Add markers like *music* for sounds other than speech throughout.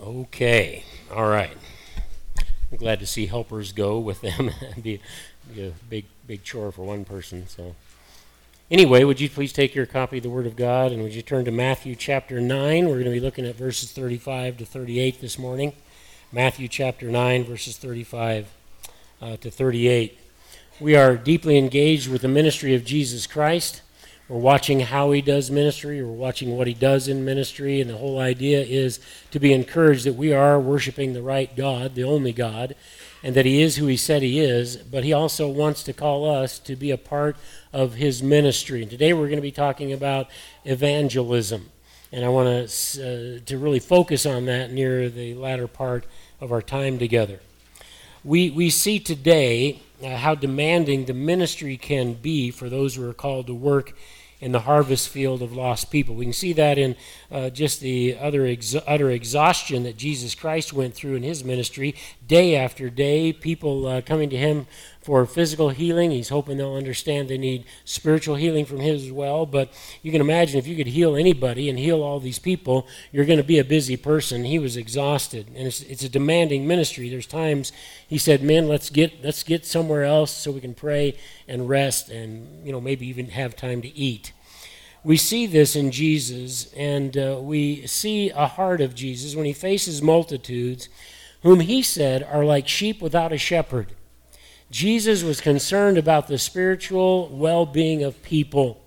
Okay, all right. I'm glad to see helpers go with them. *laughs* It'd be, be a big, big chore for one person. So, anyway, would you please take your copy of the Word of God and would you turn to Matthew chapter 9? We're going to be looking at verses 35 to 38 this morning. Matthew chapter 9, verses 35 uh, to 38. We are deeply engaged with the ministry of Jesus Christ. We're watching how he does ministry, we're watching what he does in ministry, and the whole idea is to be encouraged that we are worshiping the right God, the only God, and that he is who he said he is, but he also wants to call us to be a part of his ministry. And today we're going to be talking about evangelism. And I want to, uh, to really focus on that near the latter part of our time together. We, we see today uh, how demanding the ministry can be for those who are called to work in the harvest field of lost people. We can see that in uh, just the other ex- utter exhaustion that Jesus Christ went through in his ministry, day after day, people uh, coming to him for physical healing. He's hoping they'll understand they need spiritual healing from him as well. But you can imagine if you could heal anybody and heal all these people, you're going to be a busy person. He was exhausted, and it's, it's a demanding ministry. There's times he said, "Men, let's get let's get somewhere else so we can pray and rest, and you know maybe even have time to eat." We see this in Jesus, and uh, we see a heart of Jesus when he faces multitudes, whom he said are like sheep without a shepherd. Jesus was concerned about the spiritual well being of people,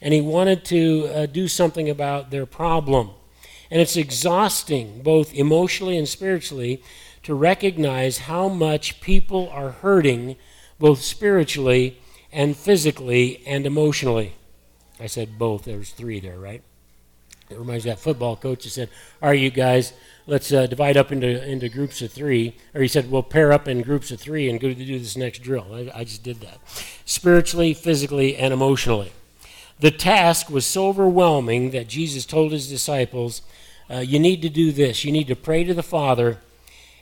and he wanted to uh, do something about their problem. And it's exhausting, both emotionally and spiritually, to recognize how much people are hurting, both spiritually and physically and emotionally. I said both. There's three there, right? It reminds me of that football coach who said, right, you guys, let's uh, divide up into, into groups of three. Or he said, We'll pair up in groups of three and go to do this next drill. I, I just did that. Spiritually, physically, and emotionally. The task was so overwhelming that Jesus told his disciples, uh, You need to do this. You need to pray to the Father.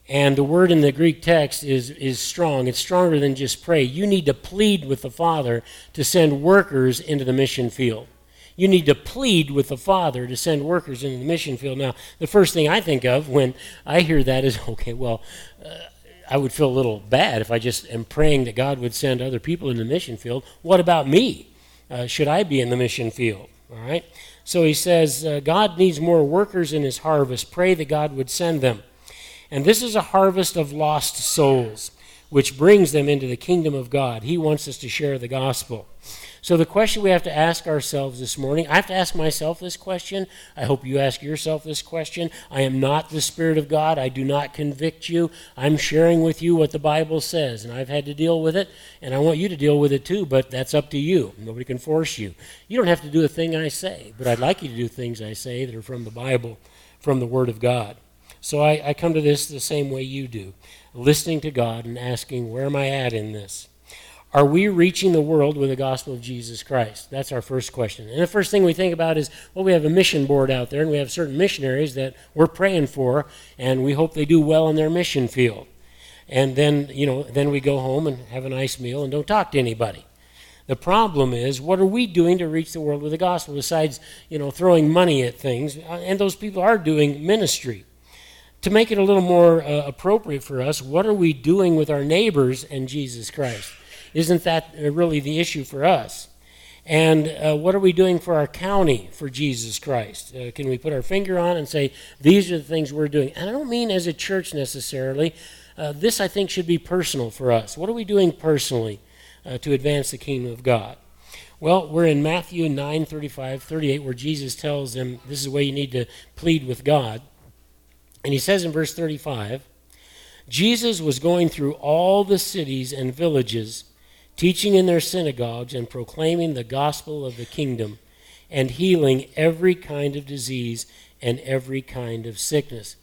And the word in the Greek text is, is strong. It's stronger than just pray. You need to plead with the Father to send workers into the mission field. You need to plead with the Father to send workers into the mission field. Now, the first thing I think of when I hear that is *laughs* okay, well, uh, I would feel a little bad if I just am praying that God would send other people in the mission field. What about me? Uh, should I be in the mission field? All right? So he says, uh, God needs more workers in his harvest. Pray that God would send them. And this is a harvest of lost souls, which brings them into the kingdom of God. He wants us to share the gospel. So, the question we have to ask ourselves this morning, I have to ask myself this question. I hope you ask yourself this question. I am not the Spirit of God. I do not convict you. I'm sharing with you what the Bible says, and I've had to deal with it, and I want you to deal with it too, but that's up to you. Nobody can force you. You don't have to do a thing I say, but I'd like you to do things I say that are from the Bible, from the Word of God. So I, I come to this the same way you do, listening to God and asking, where am I at in this? Are we reaching the world with the gospel of Jesus Christ? That's our first question. And the first thing we think about is, well, we have a mission board out there, and we have certain missionaries that we're praying for, and we hope they do well in their mission field. And then, you know, then we go home and have a nice meal and don't talk to anybody. The problem is, what are we doing to reach the world with the gospel besides, you know, throwing money at things? And those people are doing ministry. To make it a little more uh, appropriate for us, what are we doing with our neighbors and Jesus Christ? Isn't that uh, really the issue for us? And uh, what are we doing for our county for Jesus Christ? Uh, can we put our finger on and say, these are the things we're doing? And I don't mean as a church necessarily. Uh, this, I think, should be personal for us. What are we doing personally uh, to advance the kingdom of God? Well, we're in Matthew 9 35, 38, where Jesus tells them this is the way you need to plead with God. And he says in verse 35 Jesus was going through all the cities and villages teaching in their synagogues and proclaiming the gospel of the kingdom and healing every kind of disease and every kind of sickness.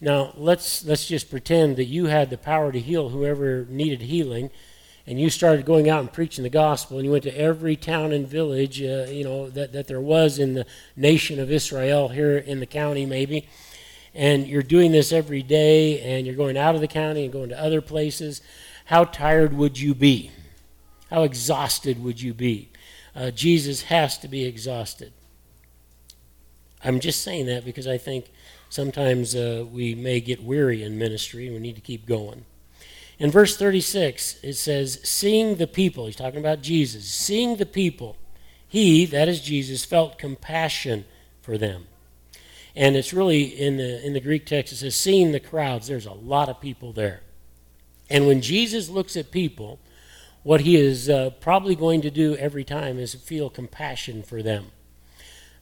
Now, let's let's just pretend that you had the power to heal whoever needed healing and you started going out and preaching the gospel and you went to every town and village uh, you know that, that there was in the nation of israel here in the county maybe. And you're doing this every day and you're going out of the county and going to other places. How tired would you be how exhausted would you be? Uh, Jesus has to be exhausted. I'm just saying that because I think sometimes uh, we may get weary in ministry and we need to keep going. In verse 36, it says, Seeing the people, he's talking about Jesus, seeing the people, he, that is Jesus, felt compassion for them. And it's really in the, in the Greek text, it says, Seeing the crowds, there's a lot of people there. And when Jesus looks at people, what he is uh, probably going to do every time is feel compassion for them.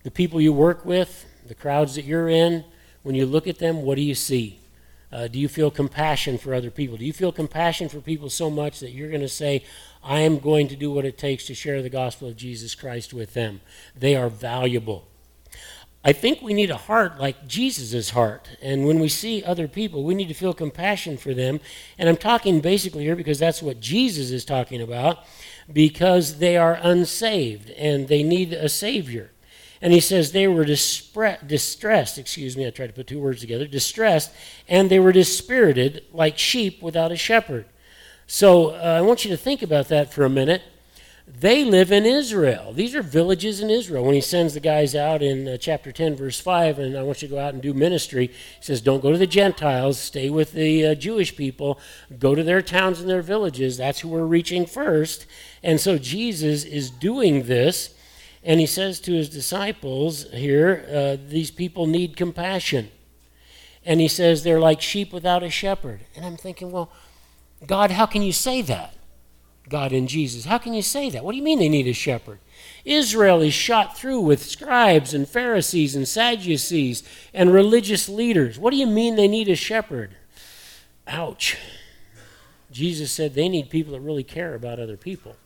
The people you work with, the crowds that you're in, when you look at them, what do you see? Uh, do you feel compassion for other people? Do you feel compassion for people so much that you're going to say, I am going to do what it takes to share the gospel of Jesus Christ with them? They are valuable. I think we need a heart like Jesus' heart. And when we see other people, we need to feel compassion for them. And I'm talking basically here because that's what Jesus is talking about, because they are unsaved and they need a Savior. And he says they were dispre- distressed, excuse me, I tried to put two words together, distressed, and they were dispirited like sheep without a shepherd. So uh, I want you to think about that for a minute. They live in Israel. These are villages in Israel. When he sends the guys out in uh, chapter 10, verse 5, and I want you to go out and do ministry, he says, Don't go to the Gentiles, stay with the uh, Jewish people, go to their towns and their villages. That's who we're reaching first. And so Jesus is doing this. And he says to his disciples here, uh, these people need compassion. And he says they're like sheep without a shepherd. And I'm thinking, well, God, how can you say that? God in Jesus. How can you say that? What do you mean they need a shepherd? Israel is shot through with scribes and Pharisees and Sadducees and religious leaders. What do you mean they need a shepherd? Ouch. Jesus said they need people that really care about other people.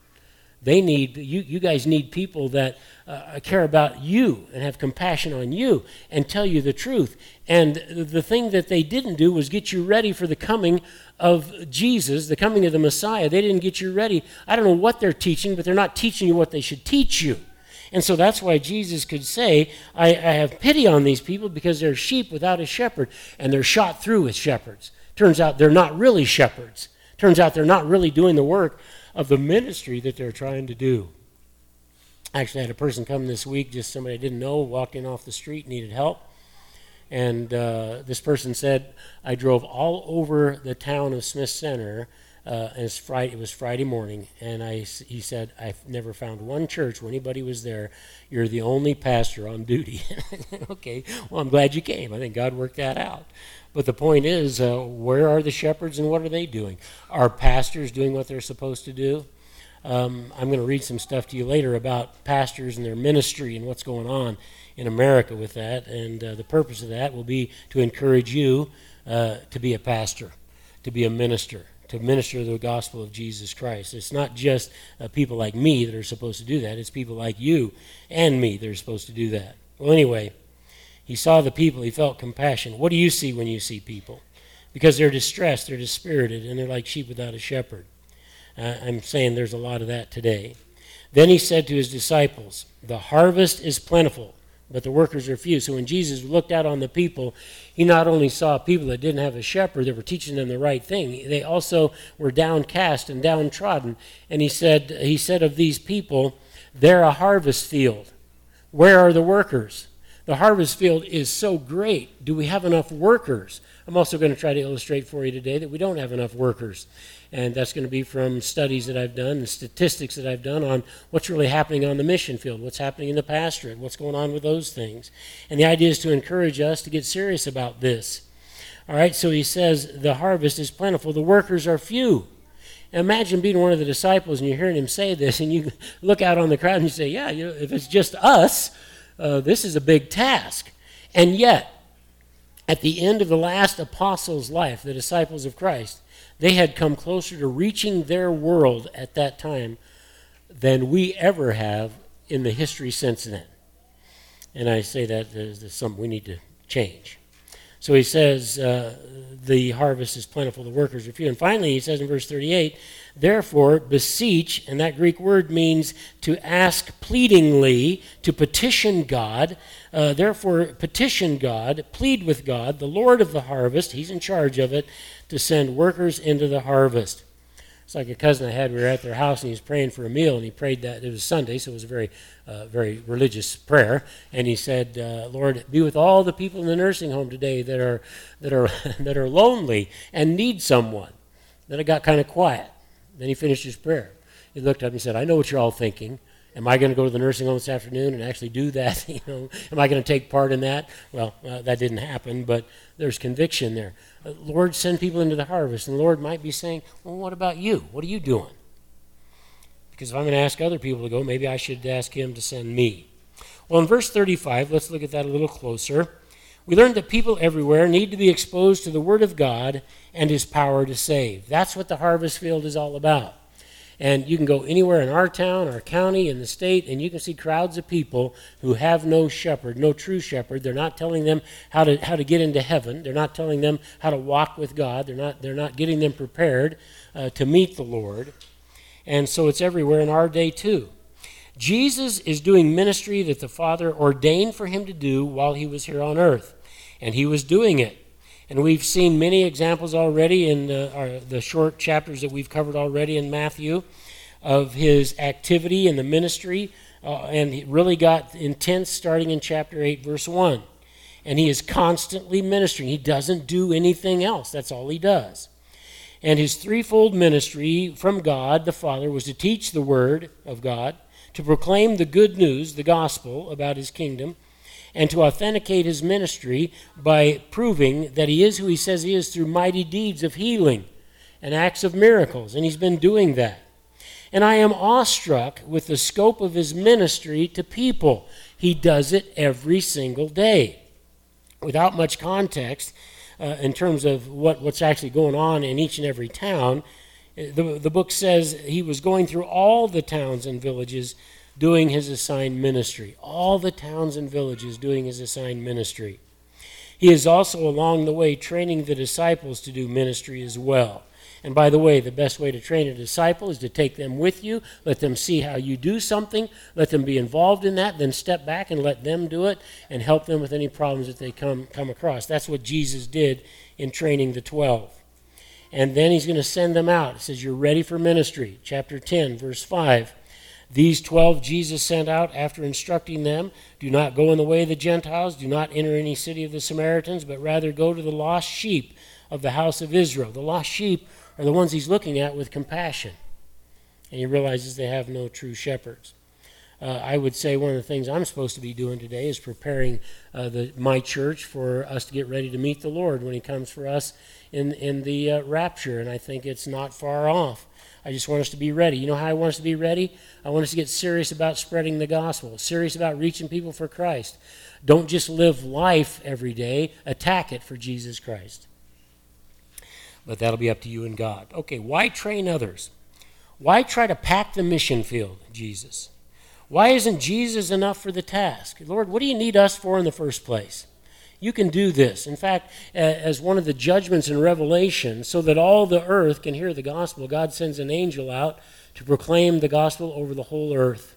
They need, you, you guys need people that uh, care about you and have compassion on you and tell you the truth. And the thing that they didn't do was get you ready for the coming of Jesus, the coming of the Messiah. They didn't get you ready. I don't know what they're teaching, but they're not teaching you what they should teach you. And so that's why Jesus could say, I, I have pity on these people because they're sheep without a shepherd, and they're shot through with shepherds. Turns out they're not really shepherds. Turns out they're not really doing the work of the ministry that they're trying to do. I actually had a person come this week, just somebody I didn't know, walked in off the street, needed help. And uh, this person said, I drove all over the town of Smith Center. Uh, and it's Friday, it was Friday morning, and I, he said, I've never found one church where anybody was there. You're the only pastor on duty. *laughs* okay, well, I'm glad you came. I think God worked that out. But the point is, uh, where are the shepherds and what are they doing? Are pastors doing what they're supposed to do? Um, I'm going to read some stuff to you later about pastors and their ministry and what's going on in America with that. And uh, the purpose of that will be to encourage you uh, to be a pastor, to be a minister, to minister the gospel of Jesus Christ. It's not just uh, people like me that are supposed to do that, it's people like you and me that are supposed to do that. Well, anyway. He saw the people, he felt compassion. What do you see when you see people? Because they're distressed, they're dispirited, and they're like sheep without a shepherd. Uh, I'm saying there's a lot of that today. Then he said to his disciples, The harvest is plentiful, but the workers are few. So when Jesus looked out on the people, he not only saw people that didn't have a shepherd that were teaching them the right thing, they also were downcast and downtrodden. And he said, he said of these people, They're a harvest field. Where are the workers? The harvest field is so great. Do we have enough workers? I'm also going to try to illustrate for you today that we don't have enough workers. And that's going to be from studies that I've done and statistics that I've done on what's really happening on the mission field, what's happening in the pastorate, what's going on with those things. And the idea is to encourage us to get serious about this. All right, so he says, The harvest is plentiful, the workers are few. Imagine being one of the disciples and you're hearing him say this, and you *laughs* look out on the crowd and you say, Yeah, you know, if it's just us, uh, this is a big task. And yet, at the end of the last apostle's life, the disciples of Christ, they had come closer to reaching their world at that time than we ever have in the history since then. And I say that as something we need to change. So he says, uh, the harvest is plentiful, the workers are few. And finally, he says in verse 38, therefore beseech, and that Greek word means to ask pleadingly, to petition God. Uh, therefore, petition God, plead with God, the Lord of the harvest, he's in charge of it, to send workers into the harvest. It's like a cousin I had. We were at their house, and he was praying for a meal, and he prayed that it was Sunday, so it was a very, uh, very religious prayer. And he said, uh, "Lord, be with all the people in the nursing home today that are that are *laughs* that are lonely and need someone." Then it got kind of quiet. Then he finished his prayer. He looked up and said, "I know what you're all thinking. Am I going to go to the nursing home this afternoon and actually do that? *laughs* you know, am I going to take part in that? Well, uh, that didn't happen, but there's conviction there. Uh, Lord, send people into the harvest, and the Lord might be saying, "Well, what about you? What are you doing?" Because if I'm going to ask other people to go, maybe I should ask Him to send me. Well, in verse 35, let's look at that a little closer. We learn that people everywhere need to be exposed to the Word of God and His power to save. That's what the harvest field is all about. And you can go anywhere in our town, our county, in the state, and you can see crowds of people who have no shepherd, no true shepherd. They're not telling them how to, how to get into heaven. They're not telling them how to walk with God. They're not, they're not getting them prepared uh, to meet the Lord. And so it's everywhere in our day, too. Jesus is doing ministry that the Father ordained for him to do while he was here on earth. And he was doing it. And we've seen many examples already in the, our, the short chapters that we've covered already in Matthew of his activity in the ministry. Uh, and it really got intense starting in chapter 8, verse 1. And he is constantly ministering. He doesn't do anything else, that's all he does. And his threefold ministry from God the Father was to teach the Word of God, to proclaim the good news, the gospel about his kingdom, and to authenticate his ministry by proving that he is who he says he is through mighty deeds of healing and acts of miracles. And he's been doing that. And I am awestruck with the scope of his ministry to people. He does it every single day. Without much context uh, in terms of what, what's actually going on in each and every town, the, the book says he was going through all the towns and villages doing his assigned ministry. All the towns and villages doing his assigned ministry. He is also along the way training the disciples to do ministry as well. And by the way, the best way to train a disciple is to take them with you, let them see how you do something, let them be involved in that, then step back and let them do it and help them with any problems that they come, come across. That's what Jesus did in training the 12. And then he's going to send them out. It says, You're ready for ministry. Chapter 10, verse 5. These twelve Jesus sent out after instructing them Do not go in the way of the Gentiles, do not enter any city of the Samaritans, but rather go to the lost sheep of the house of Israel. The lost sheep are the ones he's looking at with compassion. And he realizes they have no true shepherds. Uh, I would say one of the things I'm supposed to be doing today is preparing uh, the, my church for us to get ready to meet the Lord when He comes for us in, in the uh, rapture. And I think it's not far off. I just want us to be ready. You know how I want us to be ready? I want us to get serious about spreading the gospel, serious about reaching people for Christ. Don't just live life every day, attack it for Jesus Christ. But that'll be up to you and God. Okay, why train others? Why try to pack the mission field, Jesus? Why isn't Jesus enough for the task? Lord, what do you need us for in the first place? You can do this. In fact, as one of the judgments in Revelation, so that all the earth can hear the gospel, God sends an angel out to proclaim the gospel over the whole earth.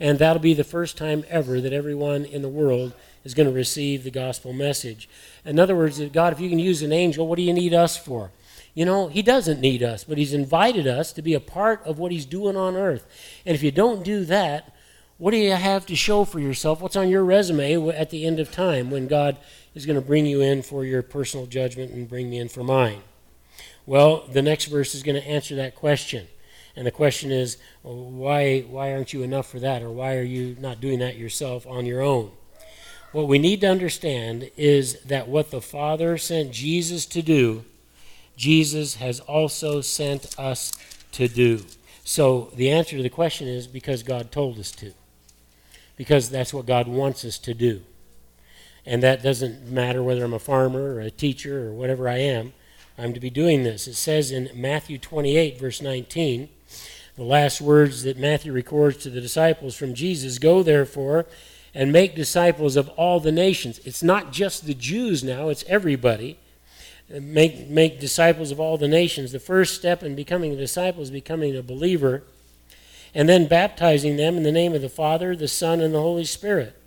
And that'll be the first time ever that everyone in the world is going to receive the gospel message. In other words, God, if you can use an angel, what do you need us for? You know, He doesn't need us, but He's invited us to be a part of what He's doing on earth. And if you don't do that, what do you have to show for yourself? What's on your resume at the end of time when God is going to bring you in for your personal judgment and bring me in for mine? Well, the next verse is going to answer that question. And the question is, why, why aren't you enough for that? Or why are you not doing that yourself on your own? What we need to understand is that what the Father sent Jesus to do, Jesus has also sent us to do. So the answer to the question is because God told us to because that's what God wants us to do. And that doesn't matter whether I'm a farmer or a teacher or whatever I am, I'm to be doing this. It says in Matthew 28, verse 19, the last words that Matthew records to the disciples from Jesus Go therefore and make disciples of all the nations. It's not just the Jews now, it's everybody. Make, make disciples of all the nations. The first step in becoming a disciple is becoming a believer and then baptizing them in the name of the Father, the Son, and the Holy Spirit,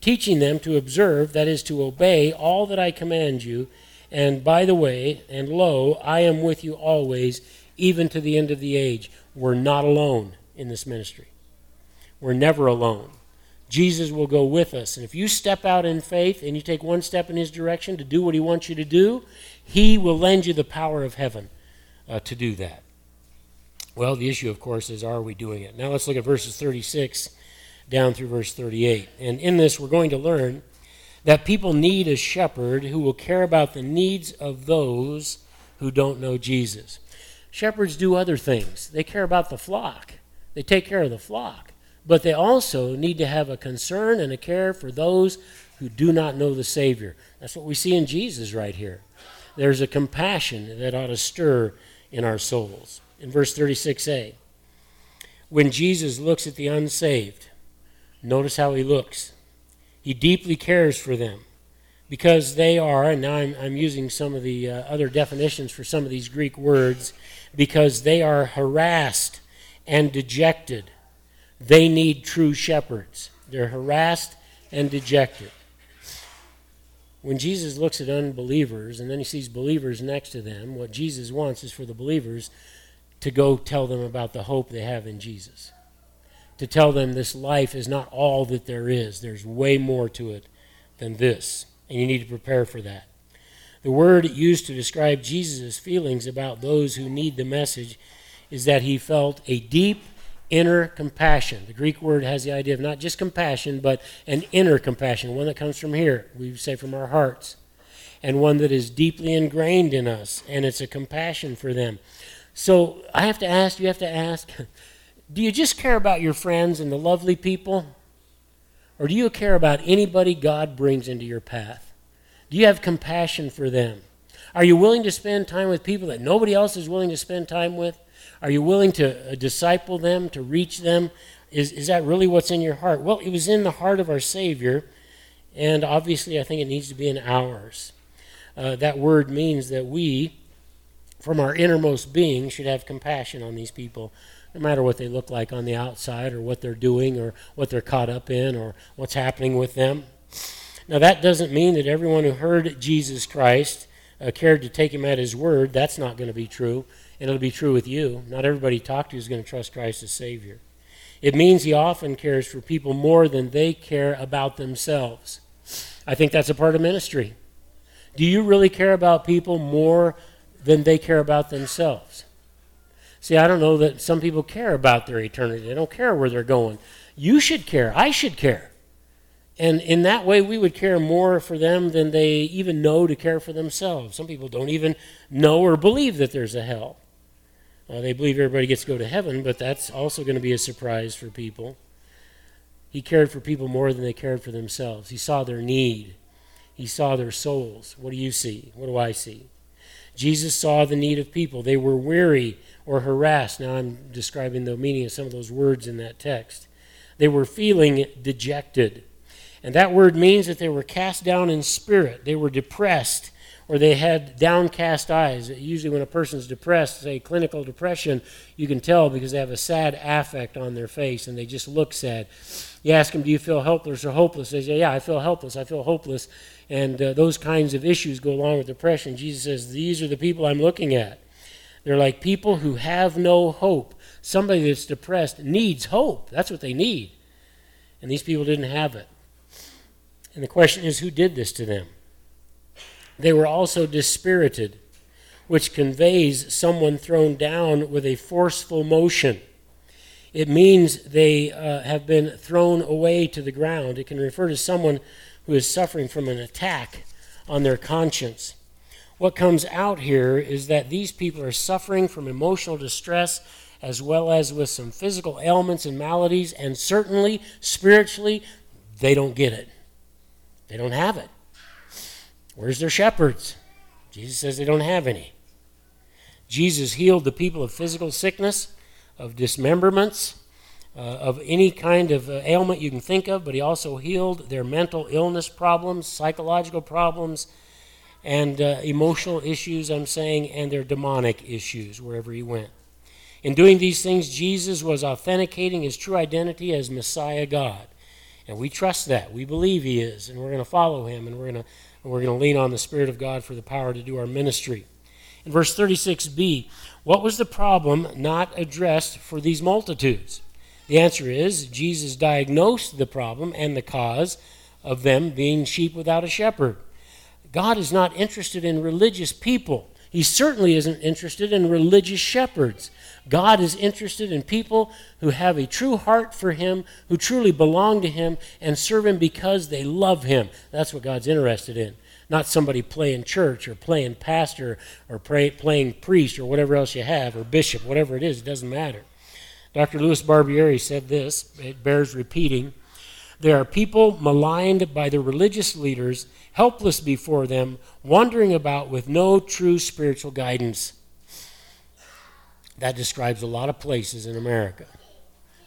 teaching them to observe, that is, to obey all that I command you. And by the way, and lo, I am with you always, even to the end of the age. We're not alone in this ministry. We're never alone. Jesus will go with us. And if you step out in faith and you take one step in His direction to do what He wants you to do, He will lend you the power of heaven uh, to do that. Well, the issue, of course, is are we doing it? Now let's look at verses 36 down through verse 38. And in this, we're going to learn that people need a shepherd who will care about the needs of those who don't know Jesus. Shepherds do other things, they care about the flock, they take care of the flock. But they also need to have a concern and a care for those who do not know the Savior. That's what we see in Jesus right here. There's a compassion that ought to stir in our souls. In verse 36a, when Jesus looks at the unsaved, notice how he looks. He deeply cares for them because they are, and now I'm, I'm using some of the uh, other definitions for some of these Greek words, because they are harassed and dejected. They need true shepherds. They're harassed and dejected. When Jesus looks at unbelievers and then he sees believers next to them, what Jesus wants is for the believers to go tell them about the hope they have in Jesus to tell them this life is not all that there is. There's way more to it than this, and you need to prepare for that. The word used to describe Jesus' feelings about those who need the message is that he felt a deep inner compassion. The Greek word has the idea of not just compassion, but an inner compassion, one that comes from here, we say from our hearts, and one that is deeply ingrained in us, and it's a compassion for them. So I have to ask, you have to ask, do you just care about your friends and the lovely people? Or do you care about anybody God brings into your path? Do you have compassion for them? Are you willing to spend time with people that nobody else is willing to spend time with? Are you willing to uh, disciple them, to reach them? Is, is that really what's in your heart? Well, it was in the heart of our Savior, and obviously I think it needs to be in ours. Uh, that word means that we, from our innermost being, should have compassion on these people no matter what they look like on the outside or what they're doing or what they're caught up in or what's happening with them. Now, that doesn't mean that everyone who heard Jesus Christ uh, cared to take him at his word. That's not going to be true, and it'll be true with you. Not everybody you talk to is going to trust Christ as Savior. It means he often cares for people more than they care about themselves. I think that's a part of ministry. Do you really care about people more than they care about themselves? See, I don't know that some people care about their eternity. They don't care where they're going. You should care. I should care. And in that way, we would care more for them than they even know to care for themselves. Some people don't even know or believe that there's a hell. Uh, they believe everybody gets to go to heaven, but that's also going to be a surprise for people. He cared for people more than they cared for themselves. He saw their need, he saw their souls. What do you see? What do I see? Jesus saw the need of people. They were weary or harassed. Now I'm describing the meaning of some of those words in that text. They were feeling dejected. And that word means that they were cast down in spirit. They were depressed or they had downcast eyes. Usually, when a person's depressed, say clinical depression, you can tell because they have a sad affect on their face and they just look sad. You ask them, Do you feel helpless or hopeless? They say, Yeah, I feel helpless. I feel hopeless. And uh, those kinds of issues go along with depression. Jesus says, These are the people I'm looking at. They're like people who have no hope. Somebody that's depressed needs hope. That's what they need. And these people didn't have it. And the question is who did this to them? They were also dispirited, which conveys someone thrown down with a forceful motion. It means they uh, have been thrown away to the ground. It can refer to someone who is suffering from an attack on their conscience what comes out here is that these people are suffering from emotional distress as well as with some physical ailments and maladies, and certainly spiritually, they don't get it. They don't have it. Where's their shepherds? Jesus says they don't have any. Jesus healed the people of physical sickness, of dismemberments, uh, of any kind of uh, ailment you can think of, but he also healed their mental illness problems, psychological problems, and uh, emotional issues, I'm saying, and their demonic issues wherever he went. In doing these things, Jesus was authenticating his true identity as Messiah God. And we trust that. We believe he is, and we're going to follow him, and we're going to we're going to lean on the Spirit of God for the power to do our ministry. In verse 36b, what was the problem not addressed for these multitudes? The answer is Jesus diagnosed the problem and the cause of them being sheep without a shepherd. God is not interested in religious people. He certainly isn't interested in religious shepherds. God is interested in people who have a true heart for Him, who truly belong to Him, and serve Him because they love Him. That's what God's interested in. Not somebody playing church or playing pastor or pray, playing priest or whatever else you have, or bishop, whatever it is, it doesn't matter. Dr. Louis Barbieri said this, it bears repeating. There are people maligned by the religious leaders, helpless before them, wandering about with no true spiritual guidance. That describes a lot of places in America.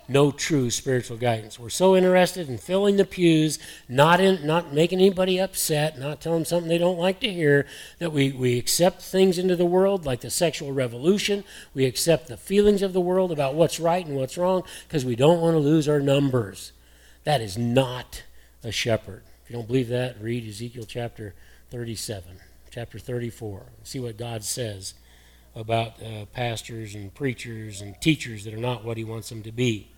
No true spiritual guidance. We're so interested in filling the pews, not in not making anybody upset, not telling them something they don't like to hear, that we, we accept things into the world like the sexual revolution. We accept the feelings of the world about what's right and what's wrong because we don't want to lose our numbers. That is not a shepherd. If you don't believe that, read Ezekiel chapter 37, chapter 34. See what God says about uh, pastors and preachers and teachers that are not what he wants them to be.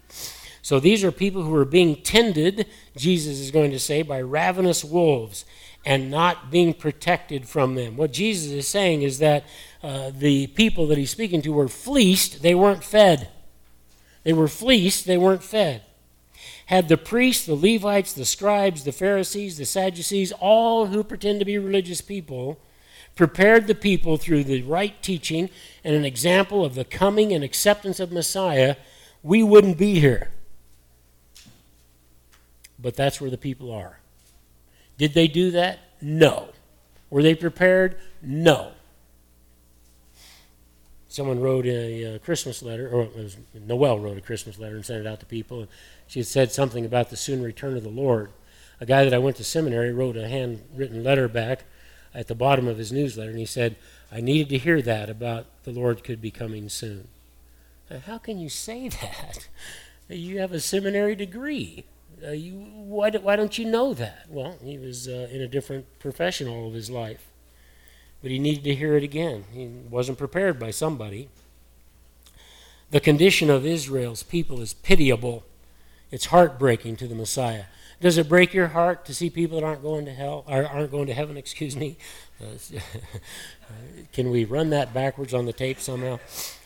So these are people who are being tended, Jesus is going to say, by ravenous wolves and not being protected from them. What Jesus is saying is that uh, the people that he's speaking to were fleeced, they weren't fed. They were fleeced, they weren't fed. Had the priests, the Levites, the scribes, the Pharisees, the Sadducees, all who pretend to be religious people, prepared the people through the right teaching and an example of the coming and acceptance of Messiah, we wouldn't be here. But that's where the people are. Did they do that? No. Were they prepared? No. Someone wrote a, a Christmas letter, or it was Noel wrote a Christmas letter and sent it out to people. And She had said something about the soon return of the Lord. A guy that I went to seminary wrote a handwritten letter back at the bottom of his newsletter, and he said, I needed to hear that about the Lord could be coming soon. How can you say *laughs* that? You have a seminary degree. Uh, you, why, do, why don't you know that? Well, he was uh, in a different profession all of his life. But he needed to hear it again. He wasn't prepared by somebody. The condition of Israel's people is pitiable. It's heartbreaking to the Messiah. Does it break your heart to see people that aren't going to hell or aren't going to heaven? Excuse me. Uh, *laughs* can we run that backwards on the tape somehow?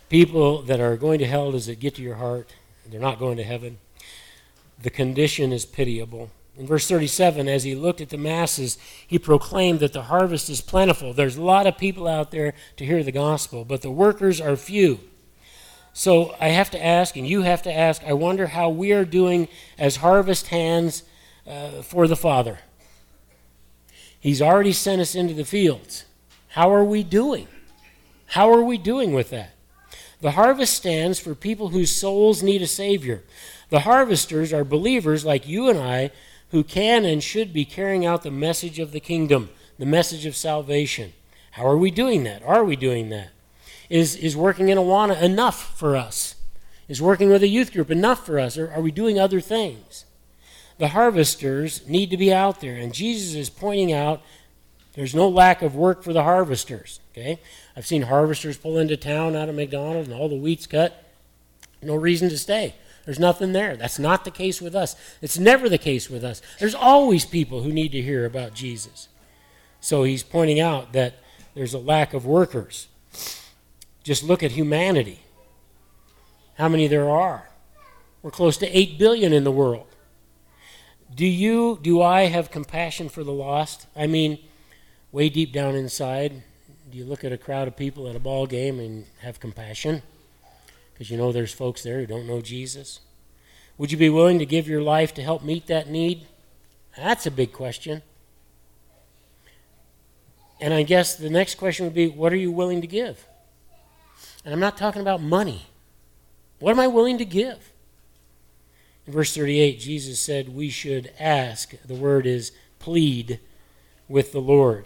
People that are going to hell, does it get to your heart? They're not going to heaven. The condition is pitiable. In verse 37, as he looked at the masses, he proclaimed that the harvest is plentiful. There's a lot of people out there to hear the gospel, but the workers are few. So I have to ask, and you have to ask, I wonder how we are doing as harvest hands uh, for the Father. He's already sent us into the fields. How are we doing? How are we doing with that? The harvest stands for people whose souls need a Savior. The harvesters are believers like you and I who can and should be carrying out the message of the kingdom, the message of salvation. How are we doing that? Are we doing that? Is, is working in Awana enough for us? Is working with a youth group enough for us? Or are we doing other things? The harvesters need to be out there. And Jesus is pointing out there's no lack of work for the harvesters. Okay? I've seen harvesters pull into town out of McDonald's and all the wheat's cut. No reason to stay. There's nothing there. That's not the case with us. It's never the case with us. There's always people who need to hear about Jesus. So he's pointing out that there's a lack of workers. Just look at humanity. How many there are? We're close to 8 billion in the world. Do you, do I have compassion for the lost? I mean, way deep down inside, do you look at a crowd of people at a ball game and have compassion? Because you know there's folks there who don't know Jesus. Would you be willing to give your life to help meet that need? That's a big question. And I guess the next question would be what are you willing to give? And I'm not talking about money. What am I willing to give? Verse 38, Jesus said we should ask, the word is plead with the Lord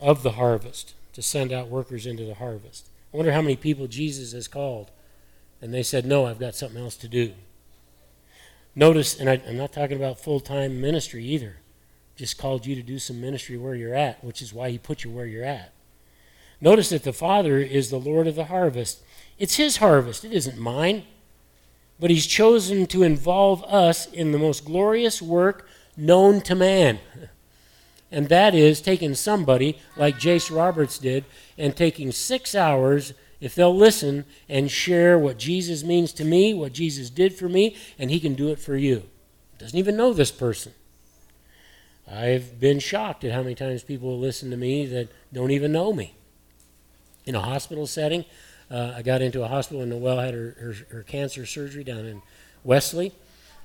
of the harvest to send out workers into the harvest. I wonder how many people Jesus has called, and they said, No, I've got something else to do. Notice, and I, am not talking about full time ministry either, just called you to do some ministry where you're at, which is why he put you where you're at. Notice that the Father is the Lord of the harvest. It's His harvest, it isn't mine. But He's chosen to involve us in the most glorious work known to man. And that is taking somebody like Jace Roberts did and taking six hours, if they'll listen and share what Jesus means to me, what Jesus did for me, and He can do it for you. Doesn't even know this person. I've been shocked at how many times people listen to me that don't even know me. In a hospital setting, uh, I got into a hospital and Noelle had her, her, her cancer surgery down in Wesley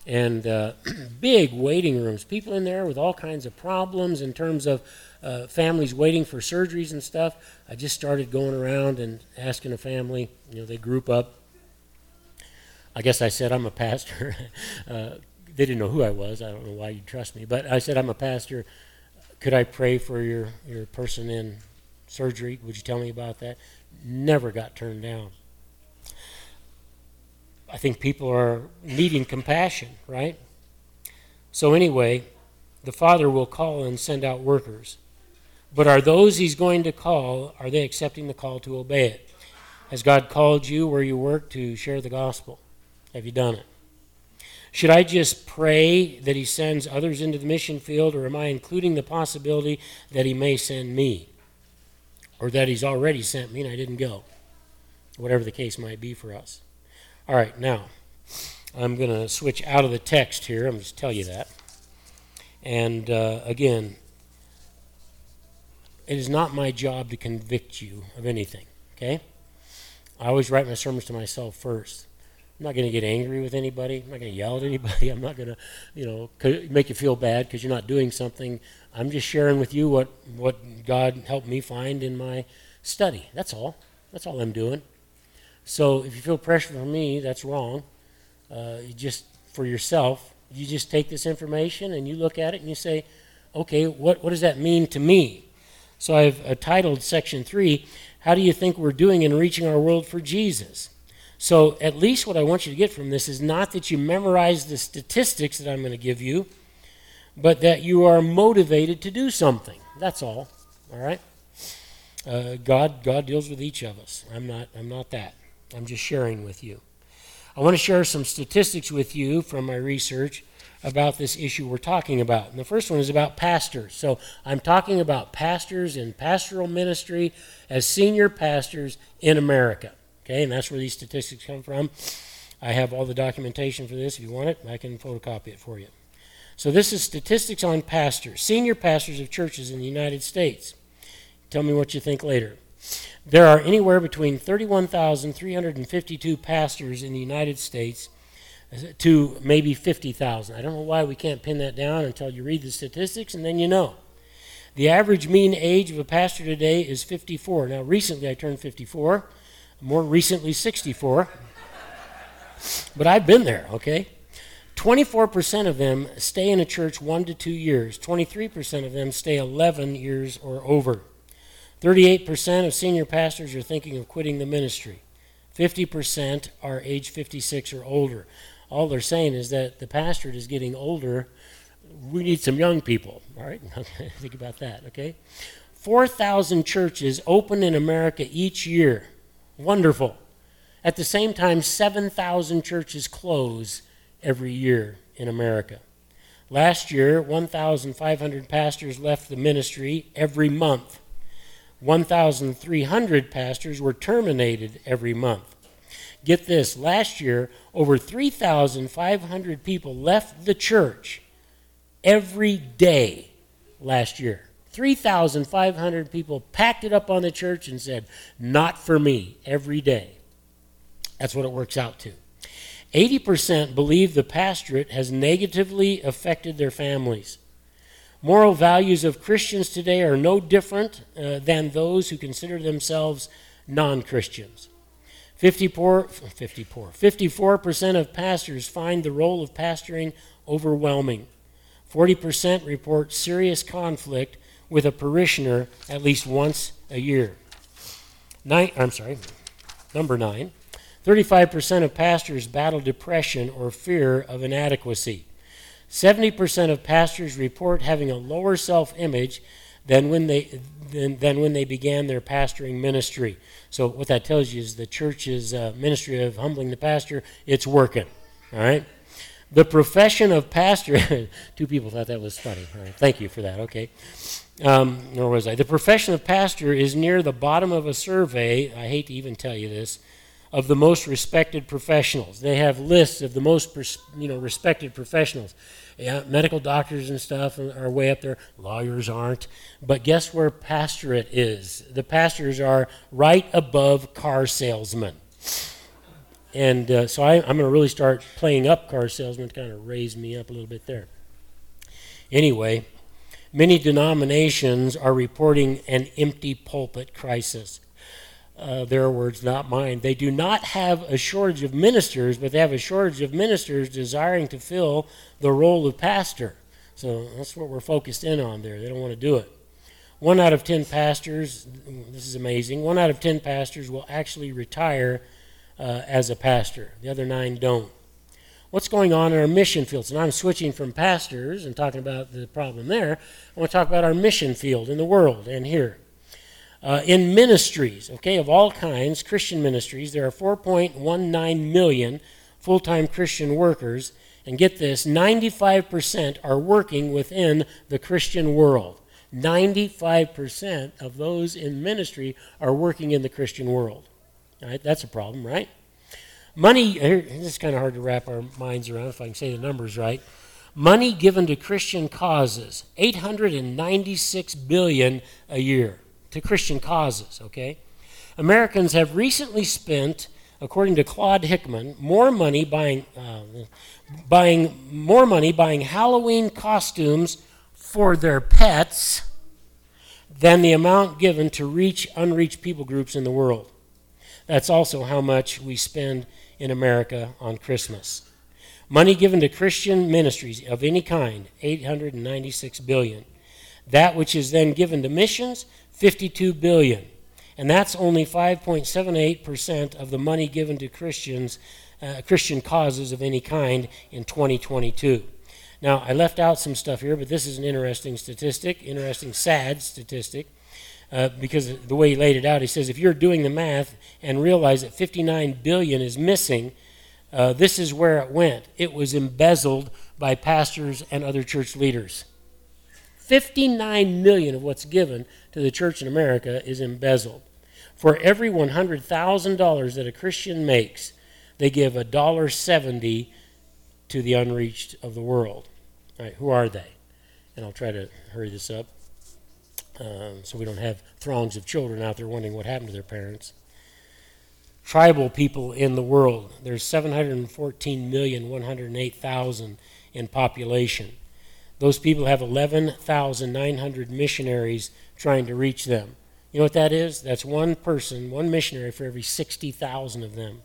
and uh, *clears throat* big waiting rooms. People in there with all kinds of problems in terms of uh, families waiting for surgeries and stuff. I just started going around and asking a family. You know, they group up. I guess I said I'm a pastor. *laughs* uh, they didn't know who I was. I don't know why you'd trust me, but I said I'm a pastor. Could I pray for your your person in surgery? Would you tell me about that? Never got turned down. I think people are needing compassion, right? So, anyway, the Father will call and send out workers. But are those He's going to call, are they accepting the call to obey it? Has God called you where you work to share the gospel? Have you done it? Should I just pray that He sends others into the mission field, or am I including the possibility that He may send me? Or that He's already sent me and I didn't go? Whatever the case might be for us. All right, now I'm going to switch out of the text here. I'm just tell you that. And uh, again, it is not my job to convict you of anything. Okay? I always write my sermons to myself first. I'm not going to get angry with anybody. I'm not going to yell at anybody. *laughs* I'm not going to, you know, make you feel bad because you're not doing something. I'm just sharing with you what what God helped me find in my study. That's all. That's all I'm doing. So if you feel pressure from me, that's wrong. Uh, just for yourself, you just take this information and you look at it and you say, okay, what, what does that mean to me? So I've uh, titled section three, How do you think we're doing in reaching our world for Jesus? So at least what I want you to get from this is not that you memorize the statistics that I'm going to give you, but that you are motivated to do something. That's all. All right? Uh, God, God deals with each of us. I'm not, I'm not that. I'm just sharing with you. I want to share some statistics with you from my research about this issue we're talking about. And the first one is about pastors. So I'm talking about pastors in pastoral ministry as senior pastors in America. Okay, and that's where these statistics come from. I have all the documentation for this. If you want it, I can photocopy it for you. So this is statistics on pastors, senior pastors of churches in the United States. Tell me what you think later. There are anywhere between 31,352 pastors in the United States to maybe 50,000. I don't know why we can't pin that down until you read the statistics and then you know. The average mean age of a pastor today is 54. Now, recently I turned 54, more recently 64. but I've been there, okay? 24% of them stay in a church one to two years, 23% of them stay 11 years or over. 38% of senior pastors are thinking of quitting the ministry. 50% are age 56 or older. All they're saying is that the pastorate is getting older. We need some young people. All right? *laughs* Think about that, okay? 4,000 churches open in America each year. Wonderful. At the same time, 7,000 churches close every year in America. Last year, 1,500 pastors left the ministry every month. 1,300 pastors were terminated every month. Get this last year, over 3,500 people left the church every day last year. 3,500 people packed it up on the church and said, Not for me, every day. That's what it works out to. 80% believe the pastorate has negatively affected their families. Moral values of Christians today are no different uh, than those who consider themselves non Christians. 54, 54, 54% of pastors find the role of pastoring overwhelming. 40% report serious conflict with a parishioner at least once a year. Nine, I'm sorry, number nine. 35% of pastors battle depression or fear of inadequacy. 70% of pastors report having a lower self image than when they than, than when they began their pastoring ministry. So what that tells you is the church's uh, ministry of humbling the pastor, it's working. All right. The profession of pastor. *laughs* two people thought that was funny. Thank you for that. Okay. Um, nor was I. The profession of pastor is near the bottom of a survey. I hate to even tell you this of the most respected professionals. They have lists of the most you know respected professionals. Yeah, medical doctors and stuff are way up there. Lawyers aren't. But guess where pastorate is? The pastors are right above car salesmen. And uh, so I, I'm going to really start playing up car salesmen to kind of raise me up a little bit there. Anyway, many denominations are reporting an empty pulpit crisis uh, their words, not mine. They do not have a shortage of ministers, but they have a shortage of ministers desiring to fill the role of pastor. So that's what we're focused in on there. They don't want to do it. One out of ten pastors, this is amazing, one out of ten pastors will actually retire uh, as a pastor. The other nine don't. What's going on in our mission fields? And I'm switching from pastors and talking about the problem there. I want to talk about our mission field in the world and here. Uh, in ministries, okay, of all kinds, Christian ministries, there are 4.19 million full time Christian workers. And get this 95% are working within the Christian world. 95% of those in ministry are working in the Christian world. All right, that's a problem, right? Money, this is kind of hard to wrap our minds around if I can say the numbers right. Money given to Christian causes, 896 billion a year to Christian causes, okay? Americans have recently spent, according to Claude Hickman, more money buying, uh, buying more money buying Halloween costumes for their pets than the amount given to reach unreached people groups in the world. That's also how much we spend in America on Christmas. Money given to Christian ministries of any kind, 896 billion. That which is then given to missions, 52 billion. And that's only 5.78% of the money given to Christians, uh, Christian causes of any kind in 2022. Now, I left out some stuff here, but this is an interesting statistic, interesting, sad statistic, uh, because the way he laid it out, he says if you're doing the math and realize that 59 billion is missing, uh, this is where it went. It was embezzled by pastors and other church leaders. 59 million of what's given to the church in America is embezzled. For every $100,000 that a Christian makes, they give a dollar 70 to the unreached of the world. All right, who are they? And I'll try to hurry this up um, so we don't have throngs of children out there wondering what happened to their parents. Tribal people in the world, there's 714,108,000 in population. Those people have 11,900 missionaries trying to reach them. You know what that is? That's one person, one missionary for every 60,000 of them.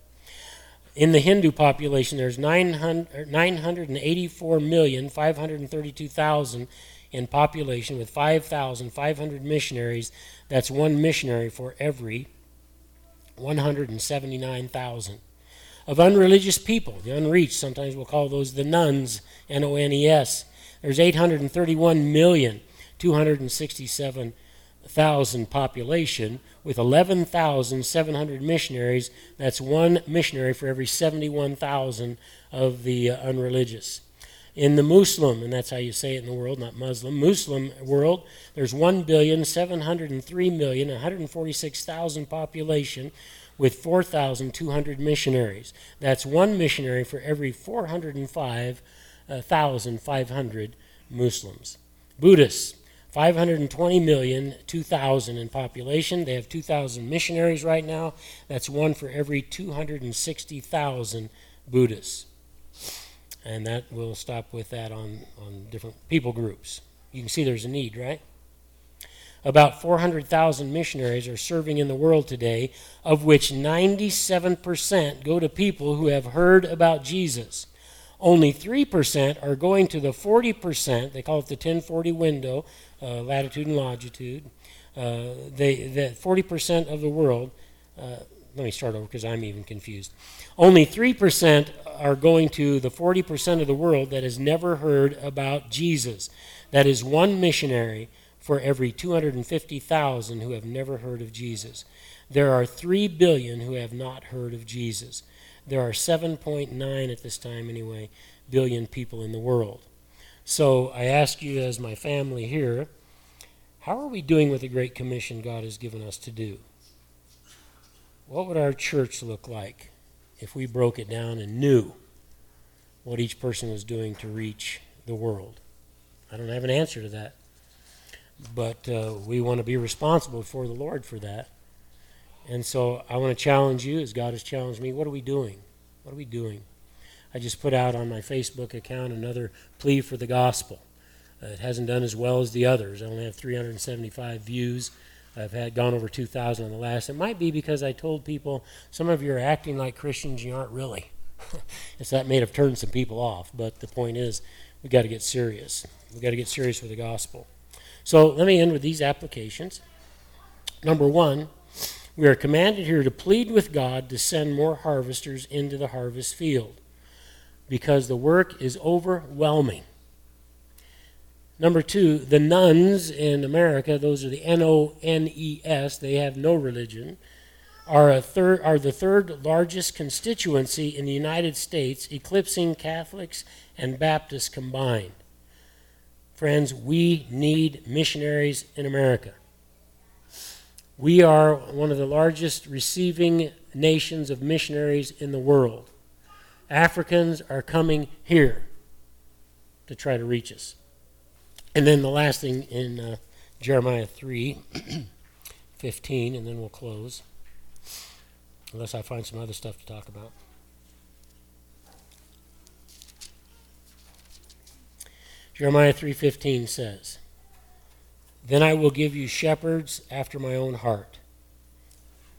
In the Hindu population, there's 984,532,000 in population with 5,500 missionaries. That's one missionary for every 179,000. Of unreligious people, the unreached, sometimes we'll call those the nones, N O N E S. There's 831 million 267,000 population with 11,700 missionaries. That's one missionary for every 71,000 of the uh, unreligious. In the Muslim, and that's how you say it in the world, not Muslim, Muslim world, there's 1,703,000,146,000 146,000 population with 4,200 missionaries. That's one missionary for every 405 1,500 Muslims. Buddhists, 520 million, 2,000 in population. They have 2,000 missionaries right now. That's one for every 260,000 Buddhists. And that will stop with that on, on different people groups. You can see there's a need, right? About 400,000 missionaries are serving in the world today, of which 97% go to people who have heard about Jesus. Only 3% are going to the 40%, they call it the 1040 window, uh, latitude and longitude. Uh, they, the 40% of the world, uh, let me start over because I'm even confused. Only 3% are going to the 40% of the world that has never heard about Jesus. That is one missionary for every 250,000 who have never heard of Jesus. There are 3 billion who have not heard of Jesus. There are 7.9 at this time, anyway, billion people in the world. So I ask you, as my family here, how are we doing with the Great Commission God has given us to do? What would our church look like if we broke it down and knew what each person was doing to reach the world? I don't have an answer to that. But uh, we want to be responsible for the Lord for that. And so I want to challenge you, as God has challenged me, what are we doing? What are we doing? I just put out on my Facebook account another plea for the gospel. Uh, it hasn't done as well as the others. I only have 375 views. I've had gone over 2,000 in the last. It might be because I told people some of you are acting like Christians, you aren't really. *laughs* so that may have turned some people off. But the point is, we've got to get serious. We've got to get serious with the gospel. So let me end with these applications. Number one, we are commanded here to plead with God to send more harvesters into the harvest field because the work is overwhelming. Number two, the nones in America, those are the N O N E S, they have no religion, are, a are the third largest constituency in the United States, eclipsing Catholics and Baptists combined. Friends, we need missionaries in America. We are one of the largest receiving nations of missionaries in the world. Africans are coming here to try to reach us. And then the last thing in uh, Jeremiah 3 *clears throat* 15, and then we'll close, unless I find some other stuff to talk about. Jeremiah 3:15 says, "Then I will give you shepherds after my own heart,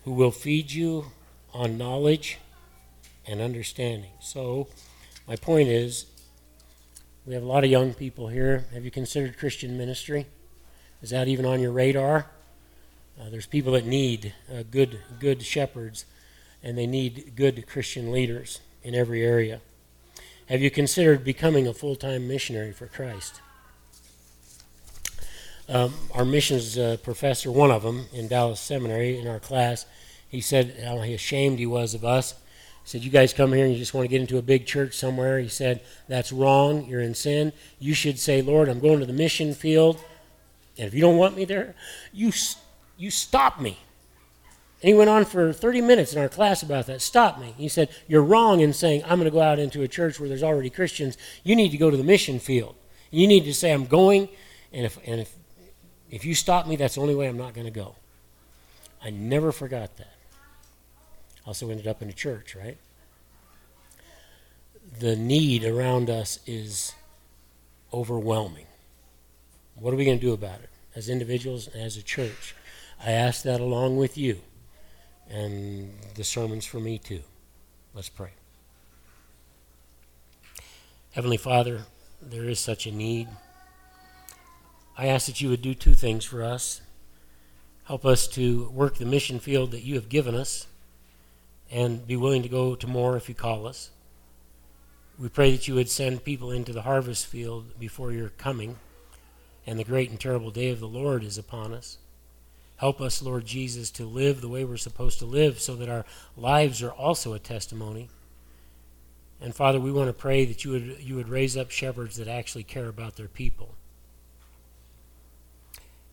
who will feed you on knowledge and understanding." So, my point is, we have a lot of young people here. Have you considered Christian ministry? Is that even on your radar? Uh, there's people that need uh, good good shepherds, and they need good Christian leaders in every area. Have you considered becoming a full time missionary for Christ? Um, our missions uh, professor, one of them in Dallas Seminary in our class, he said how ashamed he was of us. He said, You guys come here and you just want to get into a big church somewhere. He said, That's wrong. You're in sin. You should say, Lord, I'm going to the mission field. And if you don't want me there, you, you stop me. And he went on for 30 minutes in our class about that. Stop me. He said, You're wrong in saying, I'm going to go out into a church where there's already Christians. You need to go to the mission field. You need to say, I'm going, and if, and if, if you stop me, that's the only way I'm not going to go. I never forgot that. Also ended up in a church, right? The need around us is overwhelming. What are we going to do about it as individuals and as a church? I ask that along with you and the sermon's for me too. Let's pray. Heavenly Father, there is such a need. I ask that you would do two things for us. Help us to work the mission field that you have given us and be willing to go to more if you call us. We pray that you would send people into the harvest field before your coming, and the great and terrible day of the Lord is upon us. Help us, Lord Jesus, to live the way we're supposed to live so that our lives are also a testimony. And Father, we want to pray that you would, you would raise up shepherds that actually care about their people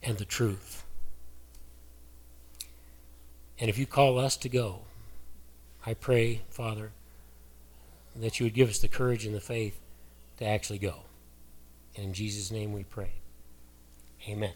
and the truth. And if you call us to go, I pray, Father, that you would give us the courage and the faith to actually go. In Jesus' name we pray. Amen.